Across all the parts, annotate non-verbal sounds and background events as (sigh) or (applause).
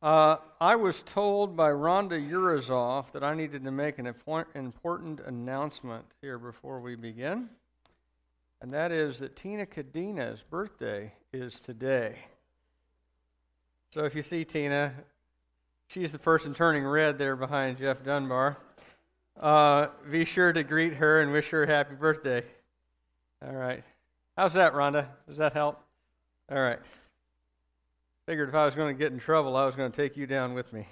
Uh, I was told by Rhonda Urazov that I needed to make an important announcement here before we begin, and that is that Tina Cadina's birthday is today. So if you see Tina, she's the person turning red there behind Jeff Dunbar. Uh, be sure to greet her and wish her a happy birthday. All right. How's that, Rhonda? Does that help? All right. Figured if I was going to get in trouble, I was going to take you down with me.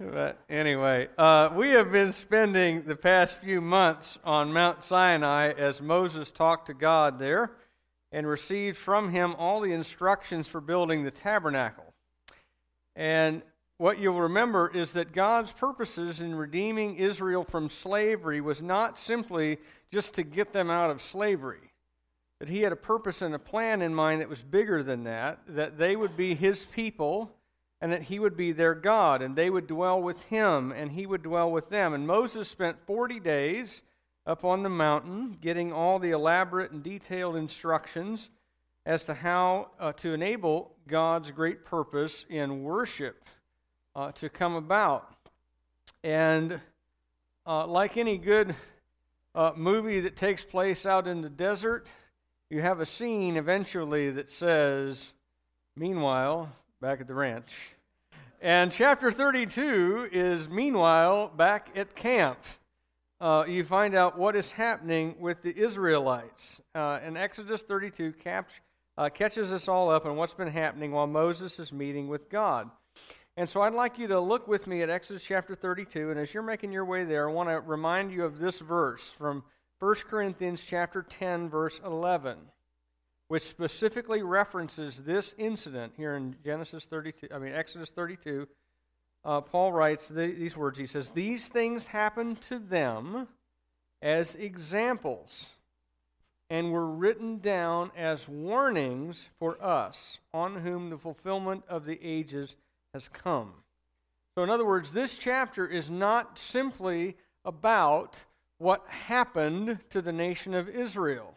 But anyway, uh, we have been spending the past few months on Mount Sinai as Moses talked to God there and received from him all the instructions for building the tabernacle. And what you'll remember is that God's purposes in redeeming Israel from slavery was not simply just to get them out of slavery that he had a purpose and a plan in mind that was bigger than that, that they would be his people and that he would be their God and they would dwell with him and he would dwell with them. And Moses spent 40 days up on the mountain getting all the elaborate and detailed instructions as to how uh, to enable God's great purpose in worship uh, to come about. And uh, like any good uh, movie that takes place out in the desert, you have a scene eventually that says, Meanwhile, back at the ranch. And chapter 32 is, Meanwhile, back at camp. Uh, you find out what is happening with the Israelites. Uh, and Exodus 32 cap- uh, catches us all up on what's been happening while Moses is meeting with God. And so I'd like you to look with me at Exodus chapter 32. And as you're making your way there, I want to remind you of this verse from 1 Corinthians chapter 10 verse 11 which specifically references this incident here in Genesis 32 I mean Exodus 32 uh, Paul writes the, these words. He says these things happened to them as examples and were written down as warnings for us on whom the fulfillment of the ages has come. So in other words this chapter is not simply about what happened to the nation of Israel.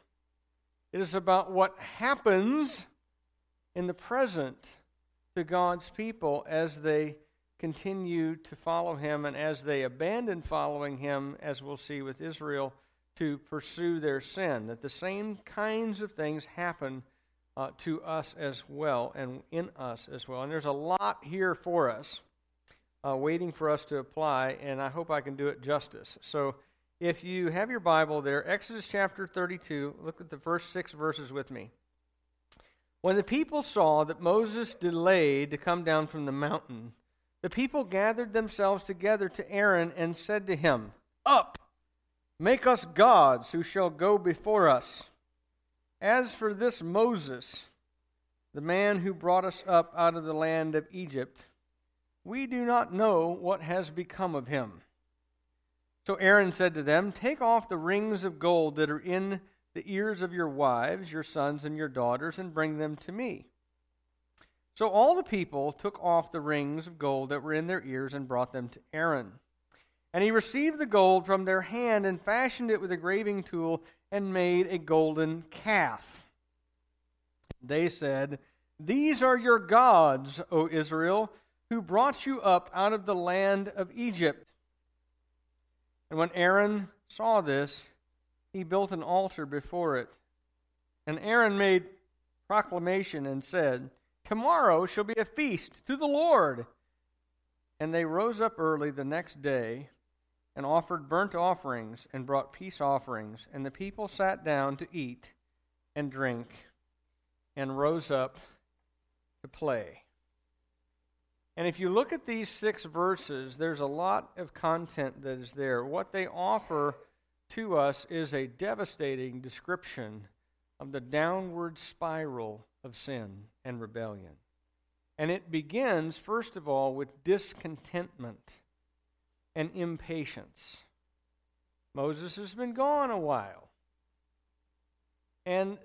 It is about what happens in the present to God's people as they continue to follow Him and as they abandon following Him, as we'll see with Israel, to pursue their sin. That the same kinds of things happen uh, to us as well and in us as well. And there's a lot here for us. Uh, waiting for us to apply, and I hope I can do it justice. So, if you have your Bible there, Exodus chapter 32, look at the first six verses with me. When the people saw that Moses delayed to come down from the mountain, the people gathered themselves together to Aaron and said to him, Up, make us gods who shall go before us. As for this Moses, the man who brought us up out of the land of Egypt, we do not know what has become of him. So Aaron said to them, Take off the rings of gold that are in the ears of your wives, your sons, and your daughters, and bring them to me. So all the people took off the rings of gold that were in their ears and brought them to Aaron. And he received the gold from their hand and fashioned it with a graving tool and made a golden calf. They said, These are your gods, O Israel, who brought you up out of the land of Egypt. And when Aaron saw this, he built an altar before it. And Aaron made proclamation and said, Tomorrow shall be a feast to the Lord. And they rose up early the next day and offered burnt offerings and brought peace offerings. And the people sat down to eat and drink and rose up to play. And if you look at these six verses, there's a lot of content that is there. What they offer to us is a devastating description of the downward spiral of sin and rebellion. And it begins, first of all, with discontentment and impatience. Moses has been gone a while. And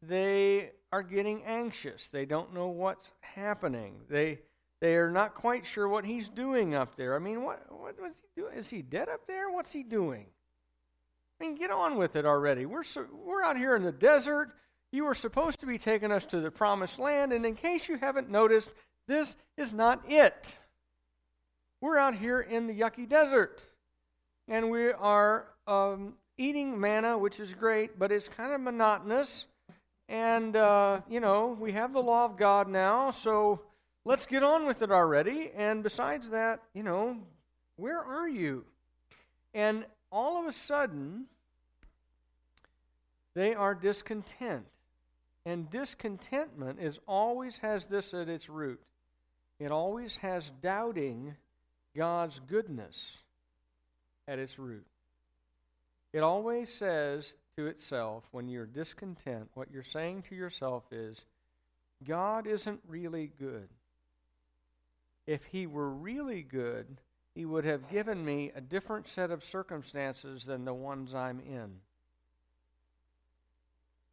they are getting anxious. They don't know what's happening. They they are not quite sure what he's doing up there. I mean, what, what was he doing? Is he dead up there? What's he doing? I mean, get on with it already. We're, so, we're out here in the desert. You were supposed to be taking us to the promised land, and in case you haven't noticed, This is not it. We're out here in the yucky desert, and we are um, eating manna, which is great, but it's kind of monotonous. And, uh, you know, we have the law of God now, so let's get on with it already. And besides that, you know, where are you? And all of a sudden, they are discontent. And discontentment is always has this at its root. It always has doubting God's goodness at its root. It always says to itself, when you're discontent, what you're saying to yourself is, God isn't really good. If He were really good, He would have given me a different set of circumstances than the ones I'm in.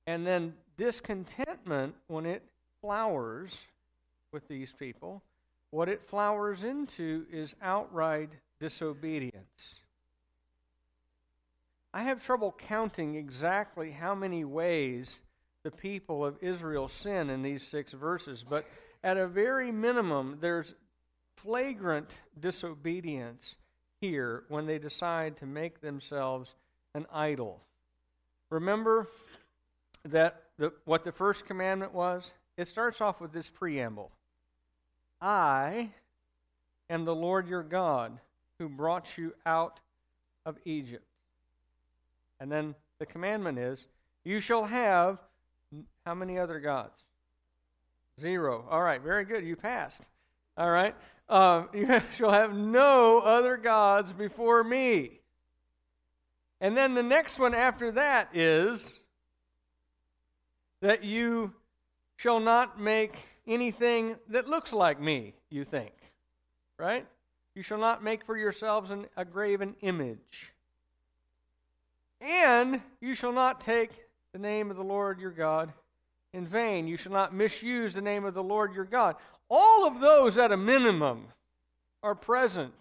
And then discontentment, when it flowers with these people, what it flowers into is outright disobedience. I have trouble counting exactly how many ways the people of Israel sin in these six verses, but at a very minimum, there's flagrant disobedience here when they decide to make themselves an idol. Remember that the, what the first commandment was? It starts off with this preamble I am the Lord your God who brought you out of Egypt. And then the commandment is, You shall have how many other gods? Zero. All right, very good. You passed. All right. Um, (laughs) you shall have no other gods before me. And then the next one after that is that you shall not make anything that looks like me, you think. Right? You shall not make for yourselves an, a graven image. And you shall not take the name of the Lord your God in vain. You shall not misuse the name of the Lord your God. All of those, at a minimum, are present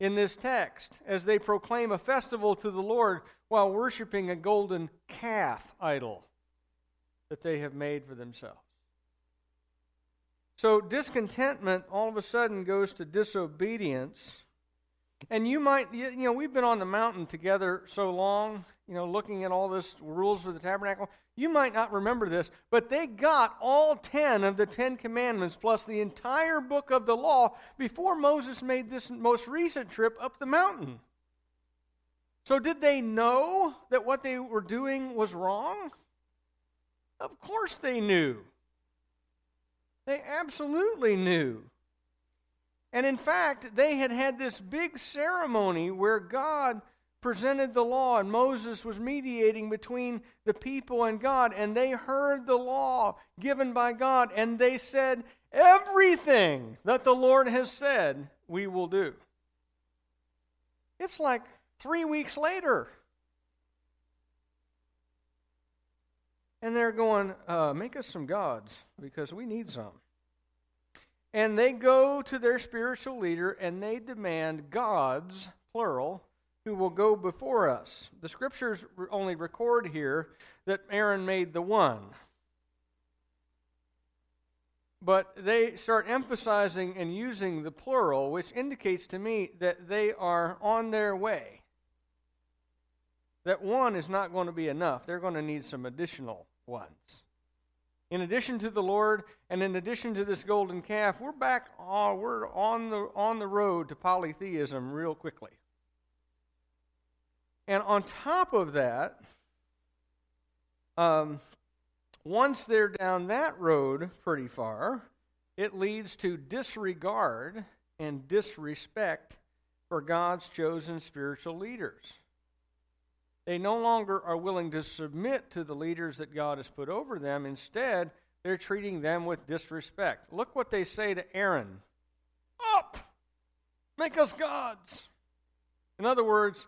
in this text as they proclaim a festival to the Lord while worshiping a golden calf idol that they have made for themselves. So discontentment all of a sudden goes to disobedience and you might, you know, we've been on the mountain together so long, you know, looking at all this rules for the tabernacle. You might not remember this, but they got all 10 of the 10 commandments plus the entire book of the law before Moses made this most recent trip up the mountain. So, did they know that what they were doing was wrong? Of course they knew. They absolutely knew. And in fact, they had had this big ceremony where God presented the law and Moses was mediating between the people and God, and they heard the law given by God, and they said, Everything that the Lord has said, we will do. It's like three weeks later. And they're going, uh, Make us some gods because we need some. And they go to their spiritual leader and they demand gods, plural, who will go before us. The scriptures only record here that Aaron made the one. But they start emphasizing and using the plural, which indicates to me that they are on their way. That one is not going to be enough. They're going to need some additional ones. In addition to the Lord and in addition to this golden calf, we're back on, uh, we're on the on the road to polytheism real quickly. And on top of that, um, once they're down that road pretty far, it leads to disregard and disrespect for God's chosen spiritual leaders. They no longer are willing to submit to the leaders that God has put over them. Instead, they're treating them with disrespect. Look what they say to Aaron Up! Make us gods! In other words,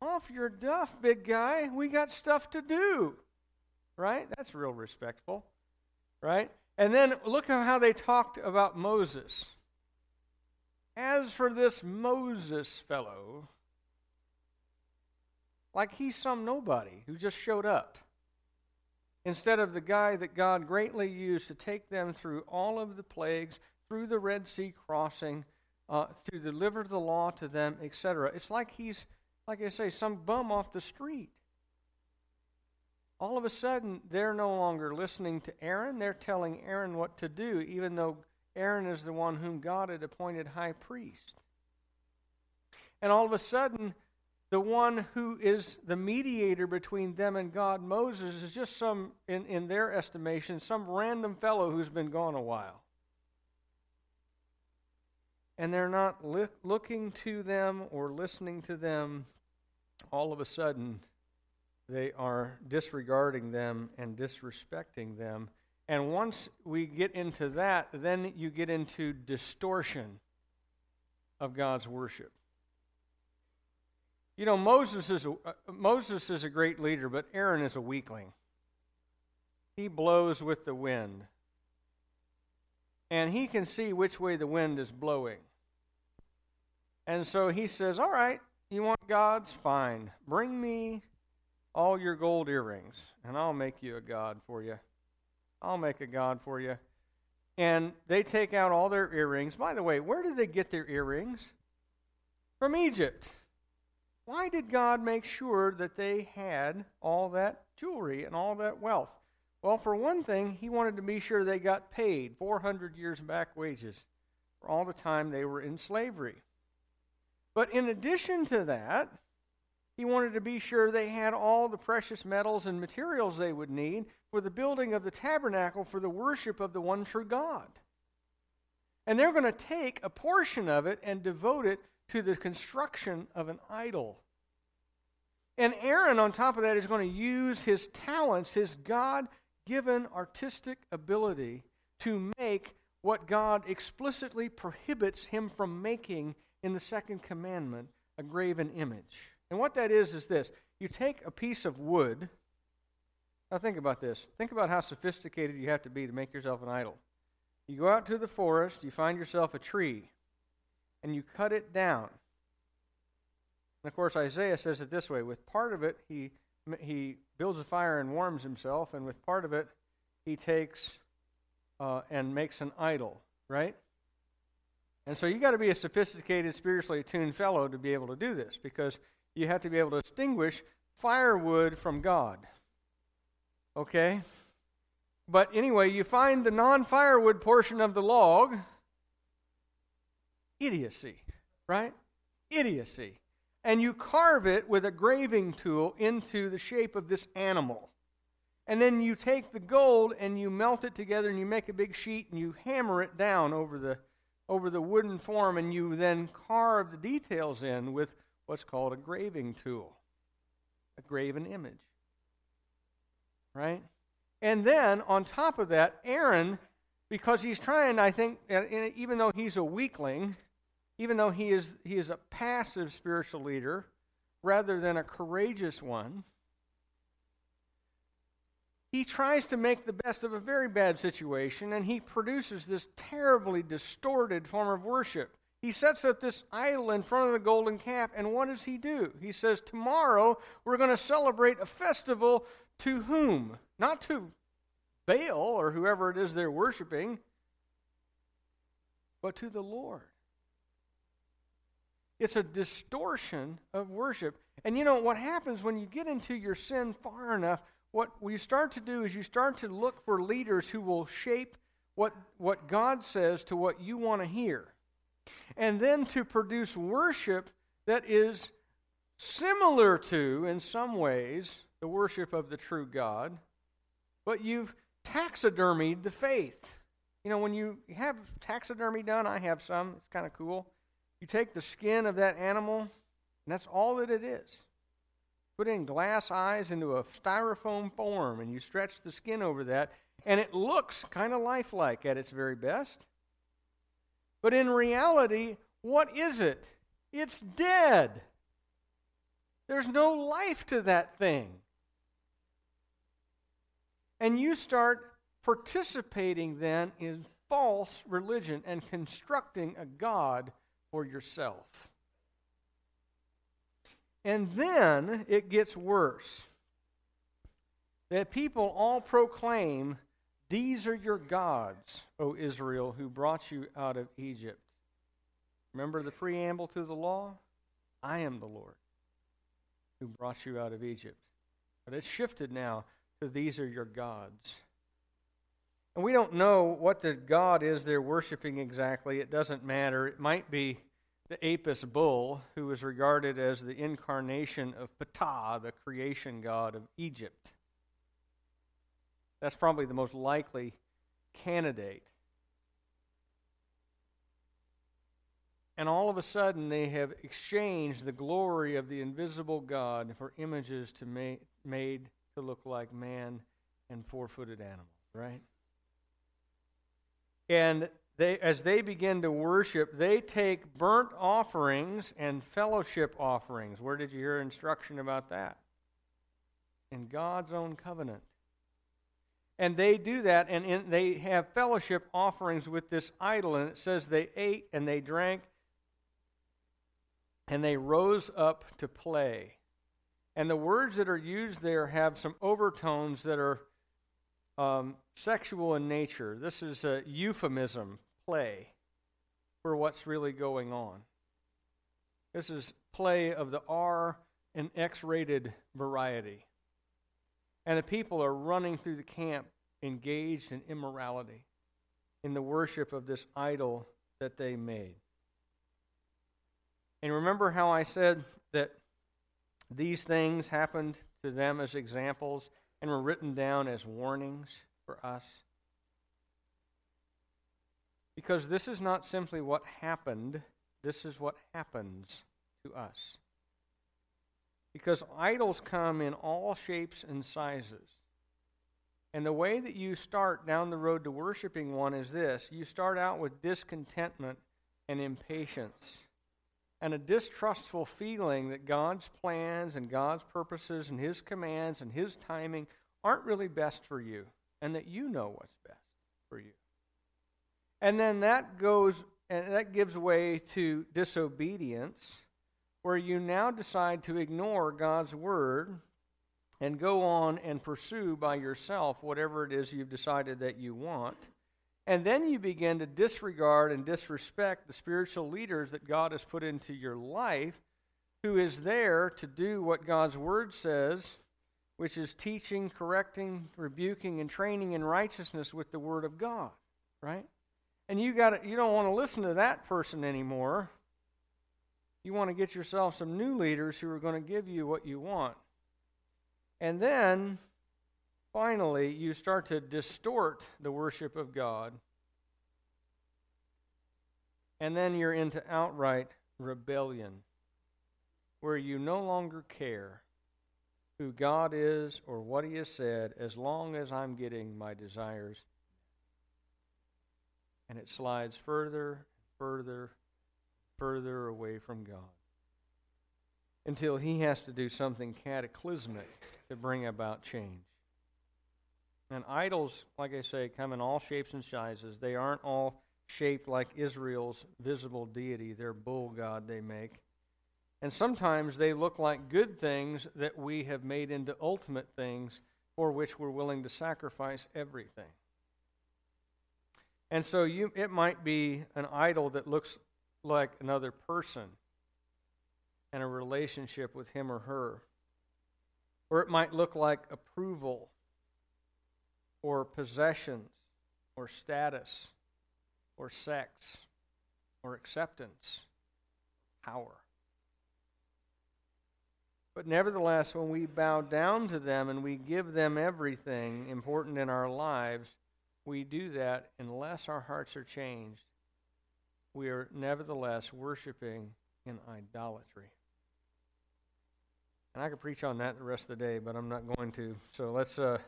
off your duff, big guy. We got stuff to do. Right? That's real respectful. Right? And then look at how they talked about Moses. As for this Moses fellow, like he's some nobody who just showed up. instead of the guy that God greatly used to take them through all of the plagues, through the Red Sea crossing, uh, to deliver the law to them, etc. It's like he's, like I say, some bum off the street. All of a sudden, they're no longer listening to Aaron. They're telling Aaron what to do, even though Aaron is the one whom God had appointed high priest. And all of a sudden, the one who is the mediator between them and God, Moses, is just some, in, in their estimation, some random fellow who's been gone a while and they're not li- looking to them or listening to them, all of a sudden they are disregarding them and disrespecting them. And once we get into that, then you get into distortion of God's worship. You know, Moses is a, uh, Moses is a great leader, but Aaron is a weakling. He blows with the wind and he can see which way the wind is blowing. And so he says, All right, you want gods? Fine. Bring me all your gold earrings, and I'll make you a god for you. I'll make a god for you. And they take out all their earrings. By the way, where did they get their earrings? From Egypt. Why did God make sure that they had all that jewelry and all that wealth? Well, for one thing, he wanted to be sure they got paid 400 years back wages for all the time they were in slavery. But in addition to that, he wanted to be sure they had all the precious metals and materials they would need for the building of the tabernacle for the worship of the one true God. And they're going to take a portion of it and devote it to the construction of an idol. And Aaron, on top of that, is going to use his talents, his God given artistic ability to make what God explicitly prohibits him from making in the second commandment a graven image. And what that is, is this you take a piece of wood. Now, think about this. Think about how sophisticated you have to be to make yourself an idol. You go out to the forest, you find yourself a tree, and you cut it down. And of course, Isaiah says it this way with part of it, he he builds a fire and warms himself, and with part of it, he takes uh, and makes an idol, right? And so you got to be a sophisticated, spiritually attuned fellow to be able to do this because you have to be able to distinguish firewood from God. Okay? But anyway, you find the non firewood portion of the log idiocy, right? Idiocy and you carve it with a graving tool into the shape of this animal. And then you take the gold and you melt it together and you make a big sheet and you hammer it down over the over the wooden form and you then carve the details in with what's called a graving tool. A graven image. Right? And then on top of that, Aaron because he's trying, I think, even though he's a weakling, even though he is, he is a passive spiritual leader rather than a courageous one, he tries to make the best of a very bad situation and he produces this terribly distorted form of worship. He sets up this idol in front of the golden calf, and what does he do? He says, Tomorrow we're going to celebrate a festival to whom? Not to Baal or whoever it is they're worshiping, but to the Lord. It's a distortion of worship. And you know what happens when you get into your sin far enough? What you start to do is you start to look for leaders who will shape what, what God says to what you want to hear. And then to produce worship that is similar to, in some ways, the worship of the true God, but you've taxidermied the faith. You know, when you have taxidermy done, I have some, it's kind of cool. You take the skin of that animal, and that's all that it is. Put in glass eyes into a styrofoam form, and you stretch the skin over that, and it looks kind of lifelike at its very best. But in reality, what is it? It's dead. There's no life to that thing. And you start participating then in false religion and constructing a God for yourself. And then it gets worse. that people all proclaim, These are your gods, O Israel, who brought you out of Egypt. Remember the preamble to the law? I am the Lord who brought you out of Egypt. But it's shifted now to these are your gods. And we don't know what the God is they're worshiping exactly. It doesn't matter. It might be the Apis bull, who was regarded as the incarnation of Ptah, the creation god of Egypt. That's probably the most likely candidate. And all of a sudden, they have exchanged the glory of the invisible God for images to ma- made to look like man and four footed animals, right? And they, as they begin to worship, they take burnt offerings and fellowship offerings. Where did you hear instruction about that? In God's own covenant. And they do that, and in, they have fellowship offerings with this idol, and it says they ate and they drank and they rose up to play. And the words that are used there have some overtones that are um, sexual in nature. This is a euphemism, play, for what's really going on. This is play of the R and X rated variety. And the people are running through the camp engaged in immorality, in the worship of this idol that they made. And remember how I said that these things happened to them as examples and were written down as warnings for us? Because this is not simply what happened, this is what happens to us. Because idols come in all shapes and sizes. And the way that you start down the road to worshiping one is this you start out with discontentment and impatience and a distrustful feeling that God's plans and God's purposes and His commands and His timing aren't really best for you, and that you know what's best for you. And then that goes and that gives way to disobedience, where you now decide to ignore God's word and go on and pursue by yourself whatever it is you've decided that you want. And then you begin to disregard and disrespect the spiritual leaders that God has put into your life, who is there to do what God's word says, which is teaching, correcting, rebuking, and training in righteousness with the word of God, right? And you got you don't want to listen to that person anymore. You want to get yourself some new leaders who are going to give you what you want. And then finally, you start to distort the worship of God. And then you're into outright rebellion, where you no longer care who God is or what He has said as long as I'm getting my desires. And it slides further, further, further away from God until He has to do something cataclysmic to bring about change. And idols, like I say, come in all shapes and sizes. They aren't all shaped like Israel's visible deity, their bull god they make. And sometimes they look like good things that we have made into ultimate things for which we're willing to sacrifice everything. And so you, it might be an idol that looks like another person and a relationship with him or her. Or it might look like approval or possessions or status or sex or acceptance, power. But nevertheless, when we bow down to them and we give them everything important in our lives, we do that unless our hearts are changed. We are nevertheless worshiping in idolatry. And I could preach on that the rest of the day, but I'm not going to. So let's. Uh,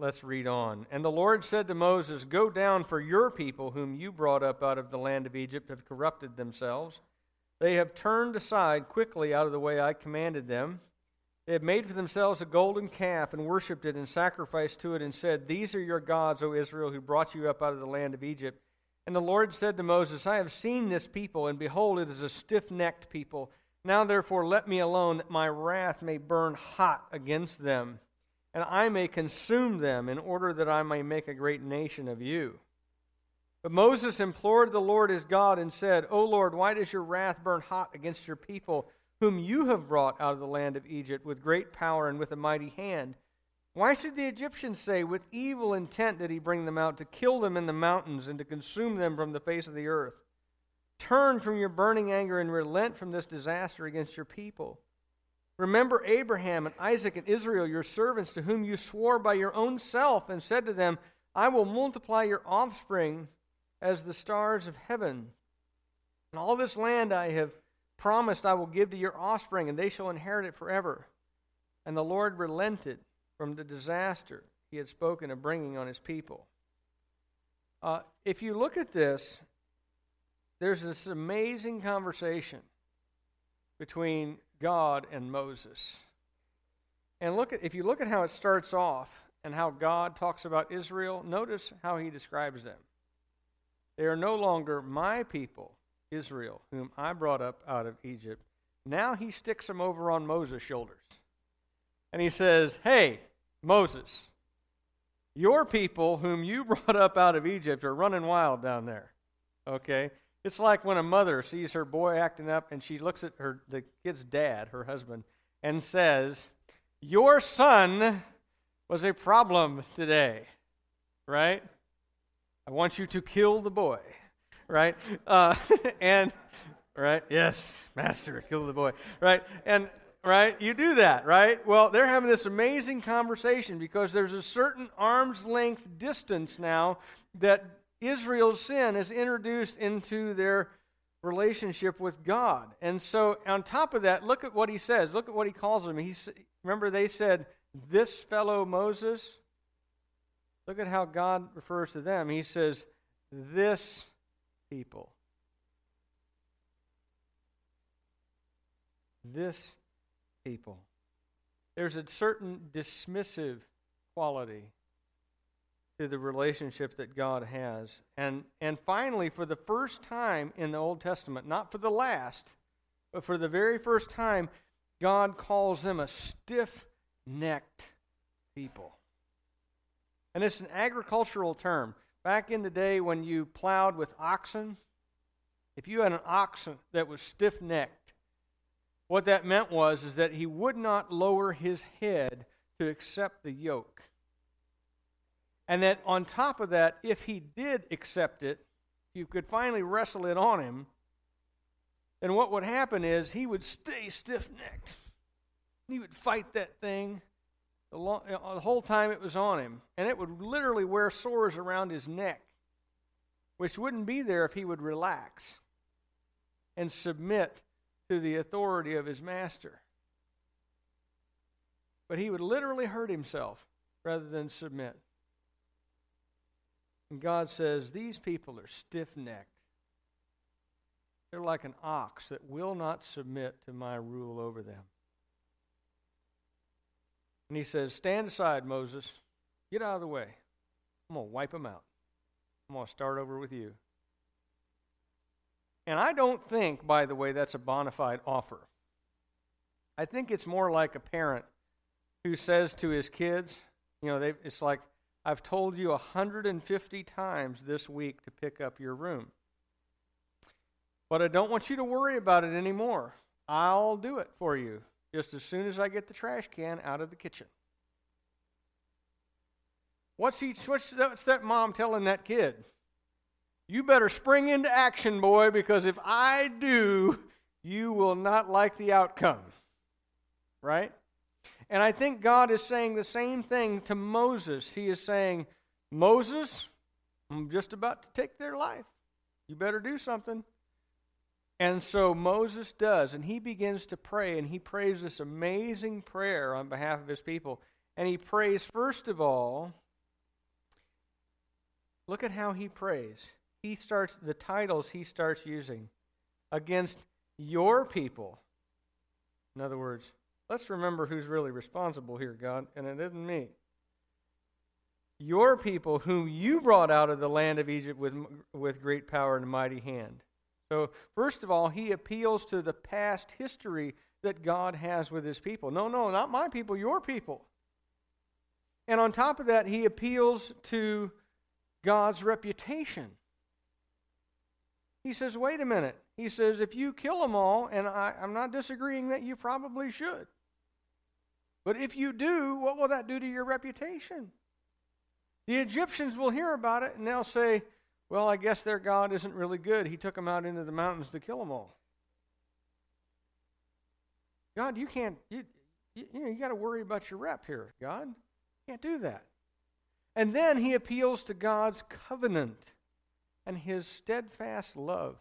Let's read on. And the Lord said to Moses, Go down, for your people, whom you brought up out of the land of Egypt, have corrupted themselves. They have turned aside quickly out of the way I commanded them. They have made for themselves a golden calf and worshipped it and sacrificed to it and said, These are your gods, O Israel, who brought you up out of the land of Egypt. And the Lord said to Moses, I have seen this people, and behold, it is a stiff necked people. Now therefore let me alone, that my wrath may burn hot against them and I may consume them in order that I may make a great nation of you. But Moses implored the Lord his God and said, O Lord, why does your wrath burn hot against your people, whom you have brought out of the land of Egypt with great power and with a mighty hand? Why should the Egyptians say, With evil intent did he bring them out, to kill them in the mountains and to consume them from the face of the earth? Turn from your burning anger and relent from this disaster against your people. Remember Abraham and Isaac and Israel, your servants, to whom you swore by your own self and said to them, I will multiply your offspring as the stars of heaven. And all this land I have promised I will give to your offspring, and they shall inherit it forever. And the Lord relented from the disaster he had spoken of bringing on his people. Uh, if you look at this, there's this amazing conversation between God and Moses. And look at if you look at how it starts off and how God talks about Israel, notice how he describes them. They are no longer my people, Israel, whom I brought up out of Egypt. Now he sticks them over on Moses' shoulders. And he says, Hey, Moses, your people whom you (laughs) brought up out of Egypt are running wild down there. Okay? It's like when a mother sees her boy acting up and she looks at her the kid's dad, her husband, and says, Your son was a problem today. Right? I want you to kill the boy, right? Uh, (laughs) and, right? Yes, master, kill the boy, right? And, right? You do that, right? Well, they're having this amazing conversation because there's a certain arm's length distance now that Israel's sin is introduced into their relationship with God. And so, on top of that, look at what he says. Look at what he calls him. He's, remember, they said, This fellow Moses, Look at how God refers to them. He says, This people. This people. There's a certain dismissive quality to the relationship that God has. And, and finally, for the first time in the Old Testament, not for the last, but for the very first time, God calls them a stiff necked people. And it's an agricultural term. Back in the day when you plowed with oxen, if you had an oxen that was stiff necked, what that meant was is that he would not lower his head to accept the yoke. And that on top of that, if he did accept it, you could finally wrestle it on him, then what would happen is he would stay stiff necked. He would fight that thing the, long, uh, the whole time it was on him. And it would literally wear sores around his neck, which wouldn't be there if he would relax and submit to the authority of his master. But he would literally hurt himself rather than submit. And God says, These people are stiff necked. They're like an ox that will not submit to my rule over them. And he says, Stand aside, Moses. Get out of the way. I'm going to wipe them out. I'm going to start over with you. And I don't think, by the way, that's a bona fide offer. I think it's more like a parent who says to his kids, you know, it's like, I've told you 150 times this week to pick up your room. But I don't want you to worry about it anymore. I'll do it for you just as soon as I get the trash can out of the kitchen. What's, he, what's, what's that mom telling that kid? You better spring into action, boy, because if I do, you will not like the outcome. Right? And I think God is saying the same thing to Moses. He is saying, Moses, I'm just about to take their life. You better do something. And so Moses does, and he begins to pray, and he prays this amazing prayer on behalf of his people. And he prays, first of all, look at how he prays. He starts, the titles he starts using against your people. In other words, let's remember who's really responsible here, God, and it isn't me. Your people, whom you brought out of the land of Egypt with, with great power and mighty hand. So, first of all, he appeals to the past history that God has with his people. No, no, not my people, your people. And on top of that, he appeals to God's reputation. He says, wait a minute. He says, if you kill them all, and I, I'm not disagreeing that you probably should, but if you do, what will that do to your reputation? The Egyptians will hear about it and they'll say, well, I guess their God isn't really good. He took them out into the mountains to kill them all. God, you can't, you, you, you, know, you got to worry about your rep here, God. You can't do that. And then he appeals to God's covenant and his steadfast love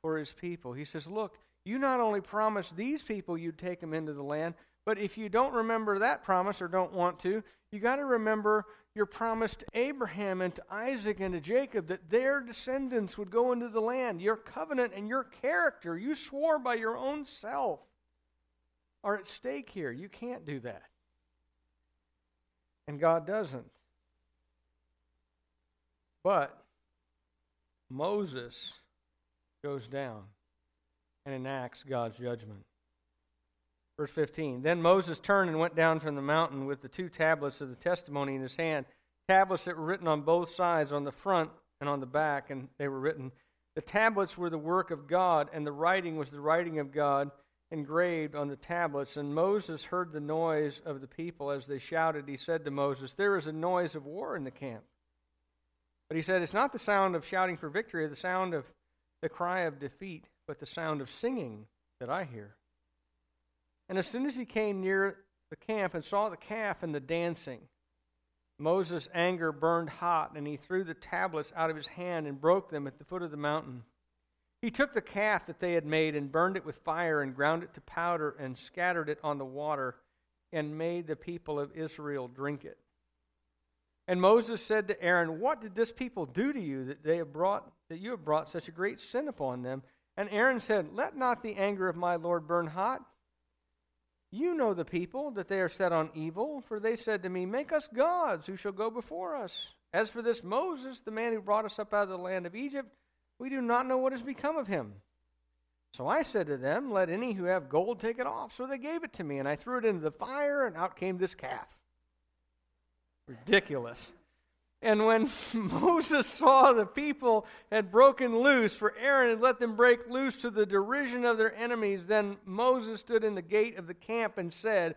for his people. He says, Look, you not only promised these people you'd take them into the land, but if you don't remember that promise or don't want to, you got to remember your promise to Abraham and to Isaac and to Jacob that their descendants would go into the land. Your covenant and your character, you swore by your own self, are at stake here. You can't do that. And God doesn't. But Moses goes down and enacts God's judgment. Verse 15 Then Moses turned and went down from the mountain with the two tablets of the testimony in his hand, tablets that were written on both sides, on the front and on the back, and they were written. The tablets were the work of God, and the writing was the writing of God engraved on the tablets. And Moses heard the noise of the people as they shouted. He said to Moses, There is a noise of war in the camp. But he said, It's not the sound of shouting for victory, or the sound of the cry of defeat, but the sound of singing that I hear. And as soon as he came near the camp and saw the calf and the dancing, Moses' anger burned hot, and he threw the tablets out of his hand and broke them at the foot of the mountain. He took the calf that they had made and burned it with fire and ground it to powder and scattered it on the water and made the people of Israel drink it. And Moses said to Aaron, What did this people do to you that they have brought that you have brought such a great sin upon them? And Aaron said, Let not the anger of my Lord burn hot. You know the people, that they are set on evil, for they said to me, Make us gods who shall go before us. As for this Moses, the man who brought us up out of the land of Egypt, we do not know what has become of him. So I said to them, Let any who have gold take it off. So they gave it to me, and I threw it into the fire, and out came this calf. Ridiculous. And when (laughs) Moses saw the people had broken loose, for Aaron had let them break loose to the derision of their enemies, then Moses stood in the gate of the camp and said,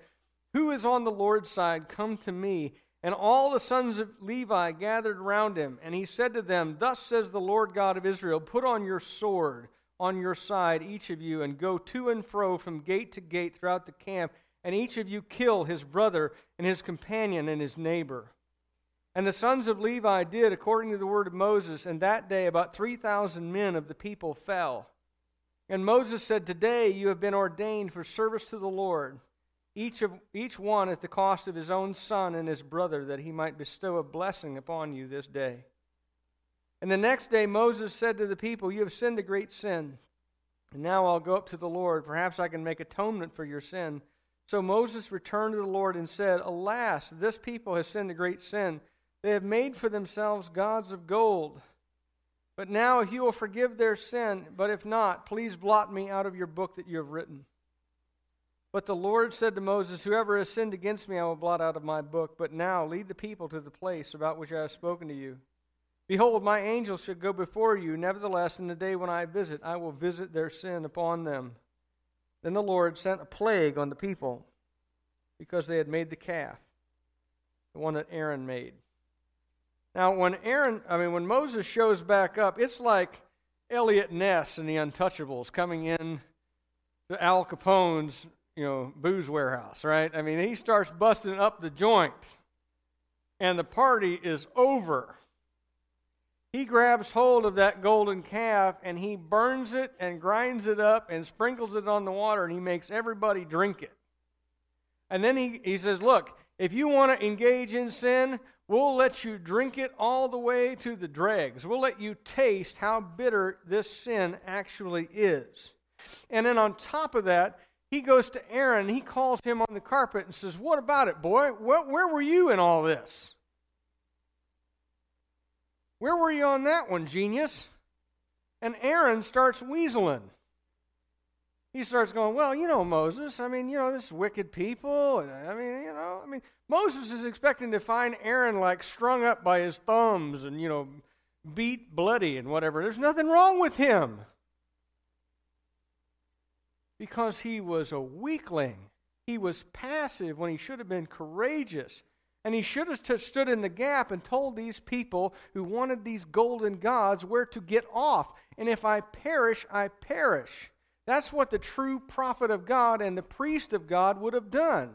Who is on the Lord's side? Come to me. And all the sons of Levi gathered round him, and he said to them, Thus says the Lord God of Israel, Put on your sword on your side, each of you, and go to and fro from gate to gate throughout the camp, and each of you kill his brother and his companion and his neighbor. And the sons of Levi did according to the word of Moses, and that day about 3,000 men of the people fell. And Moses said, Today you have been ordained for service to the Lord, each, of, each one at the cost of his own son and his brother, that he might bestow a blessing upon you this day. And the next day Moses said to the people, You have sinned a great sin. And now I'll go up to the Lord. Perhaps I can make atonement for your sin. So Moses returned to the Lord and said, Alas, this people has sinned a great sin. They have made for themselves gods of gold. But now, if you will forgive their sin, but if not, please blot me out of your book that you have written. But the Lord said to Moses, Whoever has sinned against me, I will blot out of my book. But now, lead the people to the place about which I have spoken to you. Behold, my angel should go before you. Nevertheless, in the day when I visit, I will visit their sin upon them. Then the Lord sent a plague on the people because they had made the calf, the one that Aaron made. Now, when Aaron, I mean, when Moses shows back up, it's like Eliot Ness and the Untouchables coming in to Al Capone's, you know, booze warehouse, right? I mean, he starts busting up the joint, and the party is over. He grabs hold of that golden calf and he burns it and grinds it up and sprinkles it on the water and he makes everybody drink it. And then he, he says, Look, if you want to engage in sin, We'll let you drink it all the way to the dregs. We'll let you taste how bitter this sin actually is. And then on top of that, he goes to Aaron he calls him on the carpet and says, What about it, boy? Where, where were you in all this? Where were you on that one, genius? And Aaron starts weaseling. He starts going, Well, you know, Moses, I mean, you know, this wicked people. And I mean, you know, I mean, Moses is expecting to find Aaron like strung up by his thumbs and, you know, beat bloody and whatever. There's nothing wrong with him because he was a weakling. He was passive when he should have been courageous. And he should have t- stood in the gap and told these people who wanted these golden gods where to get off. And if I perish, I perish. That's what the true prophet of God and the priest of God would have done.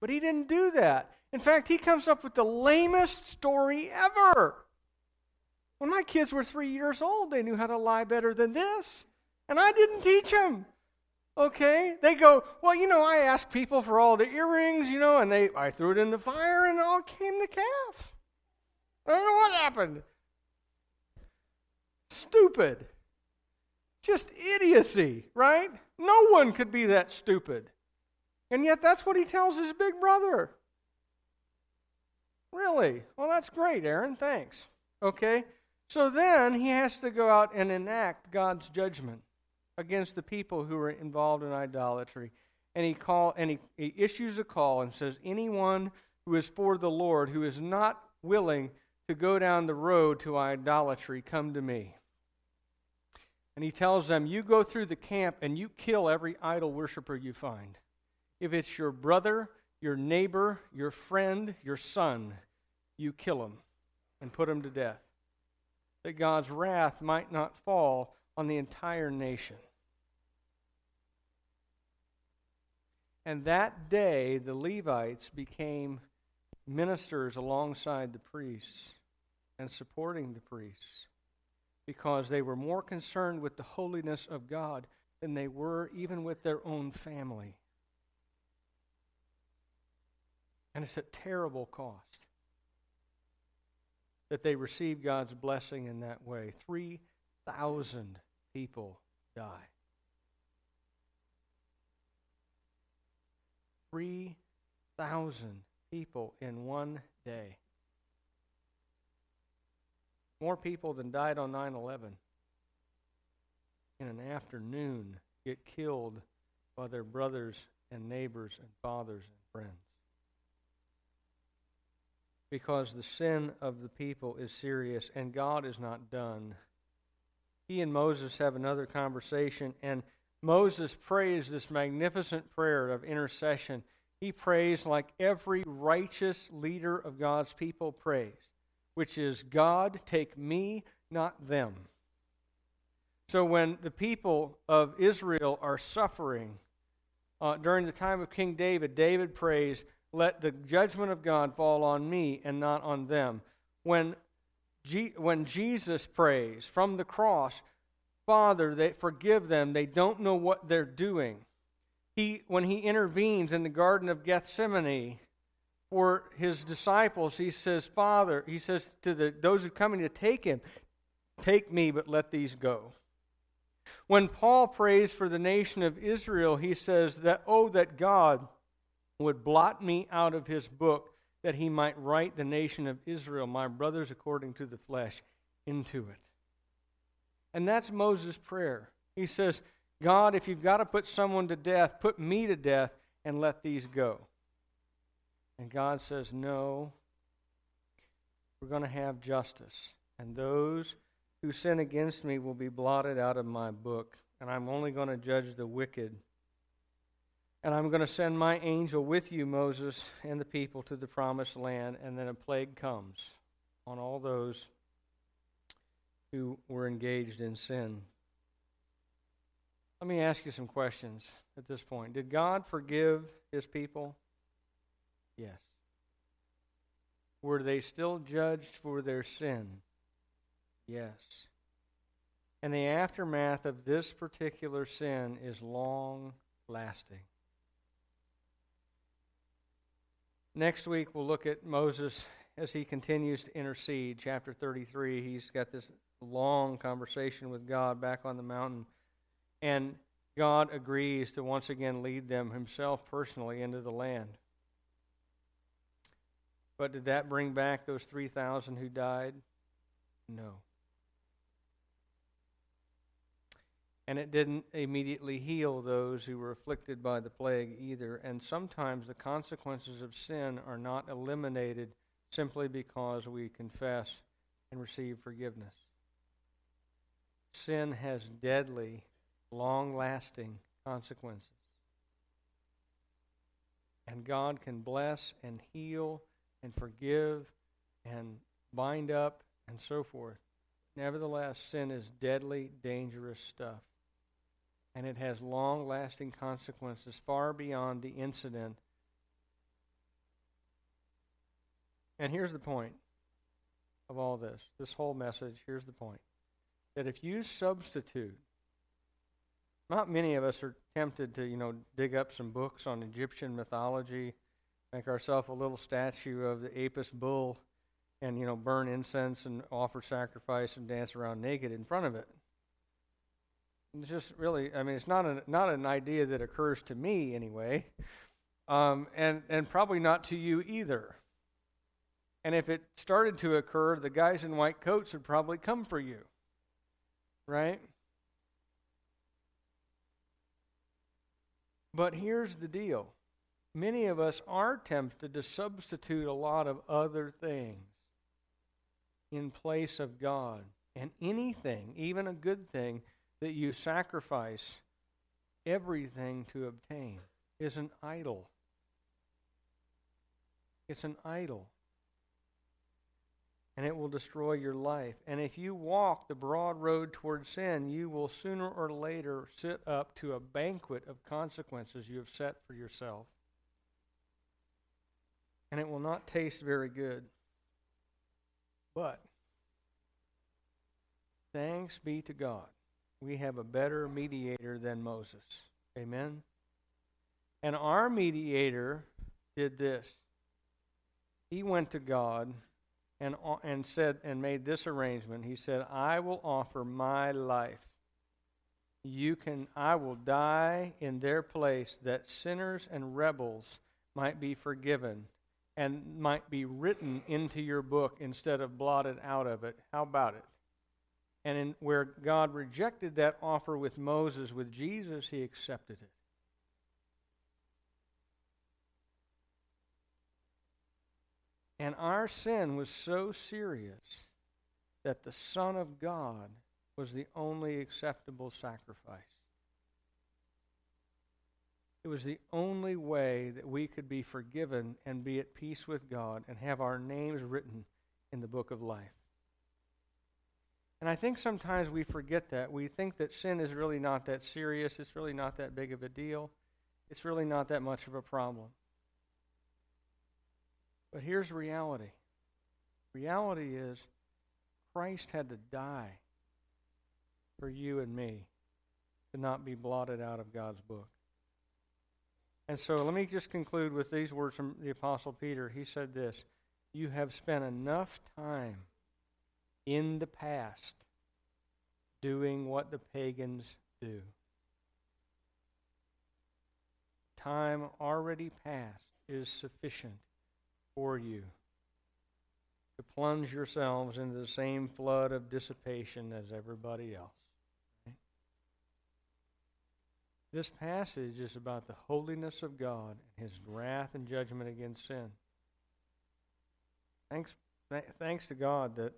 But he didn't do that. In fact, he comes up with the lamest story ever. When my kids were three years old, they knew how to lie better than this. And I didn't teach them. Okay? They go, well, you know, I asked people for all the earrings, you know, and they I threw it in the fire and all came the calf. I don't know what happened. Stupid. Just idiocy, right? No one could be that stupid. And yet that's what he tells his big brother. Really? Well, that's great, Aaron. Thanks. Okay? So then he has to go out and enact God's judgment against the people who are involved in idolatry. And he call and he, he issues a call and says, Anyone who is for the Lord, who is not willing to go down the road to idolatry, come to me. And he tells them, You go through the camp and you kill every idol worshiper you find. If it's your brother, your neighbor, your friend, your son, you kill him and put him to death, that God's wrath might not fall on the entire nation. And that day, the Levites became ministers alongside the priests and supporting the priests because they were more concerned with the holiness of God than they were even with their own family. And it's a terrible cost that they receive God's blessing in that way. 3,000 people die. 3,000 people in one day. More people than died on 9 11 in an afternoon get killed by their brothers and neighbors and fathers and friends. Because the sin of the people is serious and God is not done. He and Moses have another conversation, and Moses prays this magnificent prayer of intercession. He prays like every righteous leader of God's people prays, which is God, take me, not them. So when the people of Israel are suffering uh, during the time of King David, David prays, Let the judgment of God fall on me and not on them. When, when Jesus prays from the cross, Father, they forgive them. They don't know what they're doing. He, when he intervenes in the Garden of Gethsemane for his disciples, he says, Father, he says to the, those who are coming to take him, Take me, but let these go. When Paul prays for the nation of Israel, he says that, Oh, that God would blot me out of his book, that he might write the nation of Israel, my brothers according to the flesh, into it. And that's Moses' prayer. He says, God, if you've got to put someone to death, put me to death and let these go. And God says, No, we're going to have justice. And those who sin against me will be blotted out of my book. And I'm only going to judge the wicked. And I'm going to send my angel with you, Moses, and the people to the promised land. And then a plague comes on all those who were engaged in sin. Let me ask you some questions at this point. Did God forgive his people? Yes. Were they still judged for their sin? Yes. And the aftermath of this particular sin is long lasting. Next week, we'll look at Moses as he continues to intercede. Chapter 33, he's got this long conversation with God back on the mountain. And God agrees to once again lead them himself personally into the land. But did that bring back those 3,000 who died? No. And it didn't immediately heal those who were afflicted by the plague either. And sometimes the consequences of sin are not eliminated simply because we confess and receive forgiveness. Sin has deadly, long lasting consequences. And God can bless and heal and forgive and bind up and so forth. Nevertheless, sin is deadly, dangerous stuff. And it has long lasting consequences far beyond the incident. And here's the point of all this this whole message. Here's the point that if you substitute, not many of us are tempted to, you know, dig up some books on Egyptian mythology, make ourselves a little statue of the Apis bull and you know burn incense and offer sacrifice and dance around naked in front of it. It's just really, I mean, it's not an not an idea that occurs to me anyway, um, and and probably not to you either. And if it started to occur, the guys in white coats would probably come for you, right? But here's the deal many of us are tempted to substitute a lot of other things in place of God. And anything, even a good thing, that you sacrifice everything to obtain is an idol. It's an idol. And it will destroy your life. And if you walk the broad road toward sin, you will sooner or later sit up to a banquet of consequences you have set for yourself. And it will not taste very good. But thanks be to God, we have a better mediator than Moses. Amen. And our mediator did this. He went to God and, uh, and said and made this arrangement. He said, I will offer my life. You can I will die in their place that sinners and rebels might be forgiven and might be written into your book instead of blotted out of it. How about it? And in, where God rejected that offer with Moses, with Jesus, he accepted it. And our sin was so serious that the Son of God was the only acceptable sacrifice. It was the only way that we could be forgiven and be at peace with God and have our names written in the book of life. And I think sometimes we forget that. We think that sin is really not that serious, it's really not that big of a deal, it's really not that much of a problem. But here's reality reality is Christ had to die for you and me to not be blotted out of God's book. And so let me just conclude with these words from the Apostle Peter. He said this You have spent enough time in the past doing what the pagans do. Time already past is sufficient for you to plunge yourselves into the same flood of dissipation as everybody else. This passage is about the holiness of God and his wrath and judgment against sin. Thanks, th- thanks to God that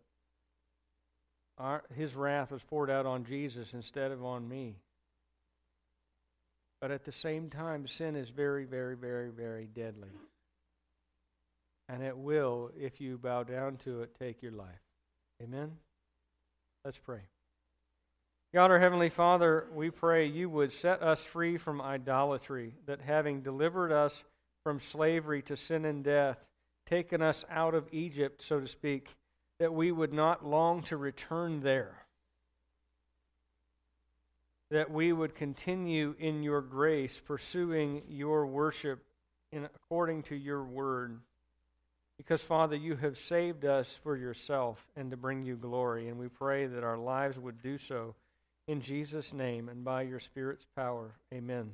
our, his wrath was poured out on Jesus instead of on me. But at the same time, sin is very, very, very, very deadly. And it will, if you bow down to it, take your life. Amen? Let's pray. God, our Heavenly Father, we pray you would set us free from idolatry, that having delivered us from slavery to sin and death, taken us out of Egypt, so to speak, that we would not long to return there. That we would continue in your grace, pursuing your worship in, according to your word. Because, Father, you have saved us for yourself and to bring you glory. And we pray that our lives would do so in Jesus' name and by your Spirit's power, amen.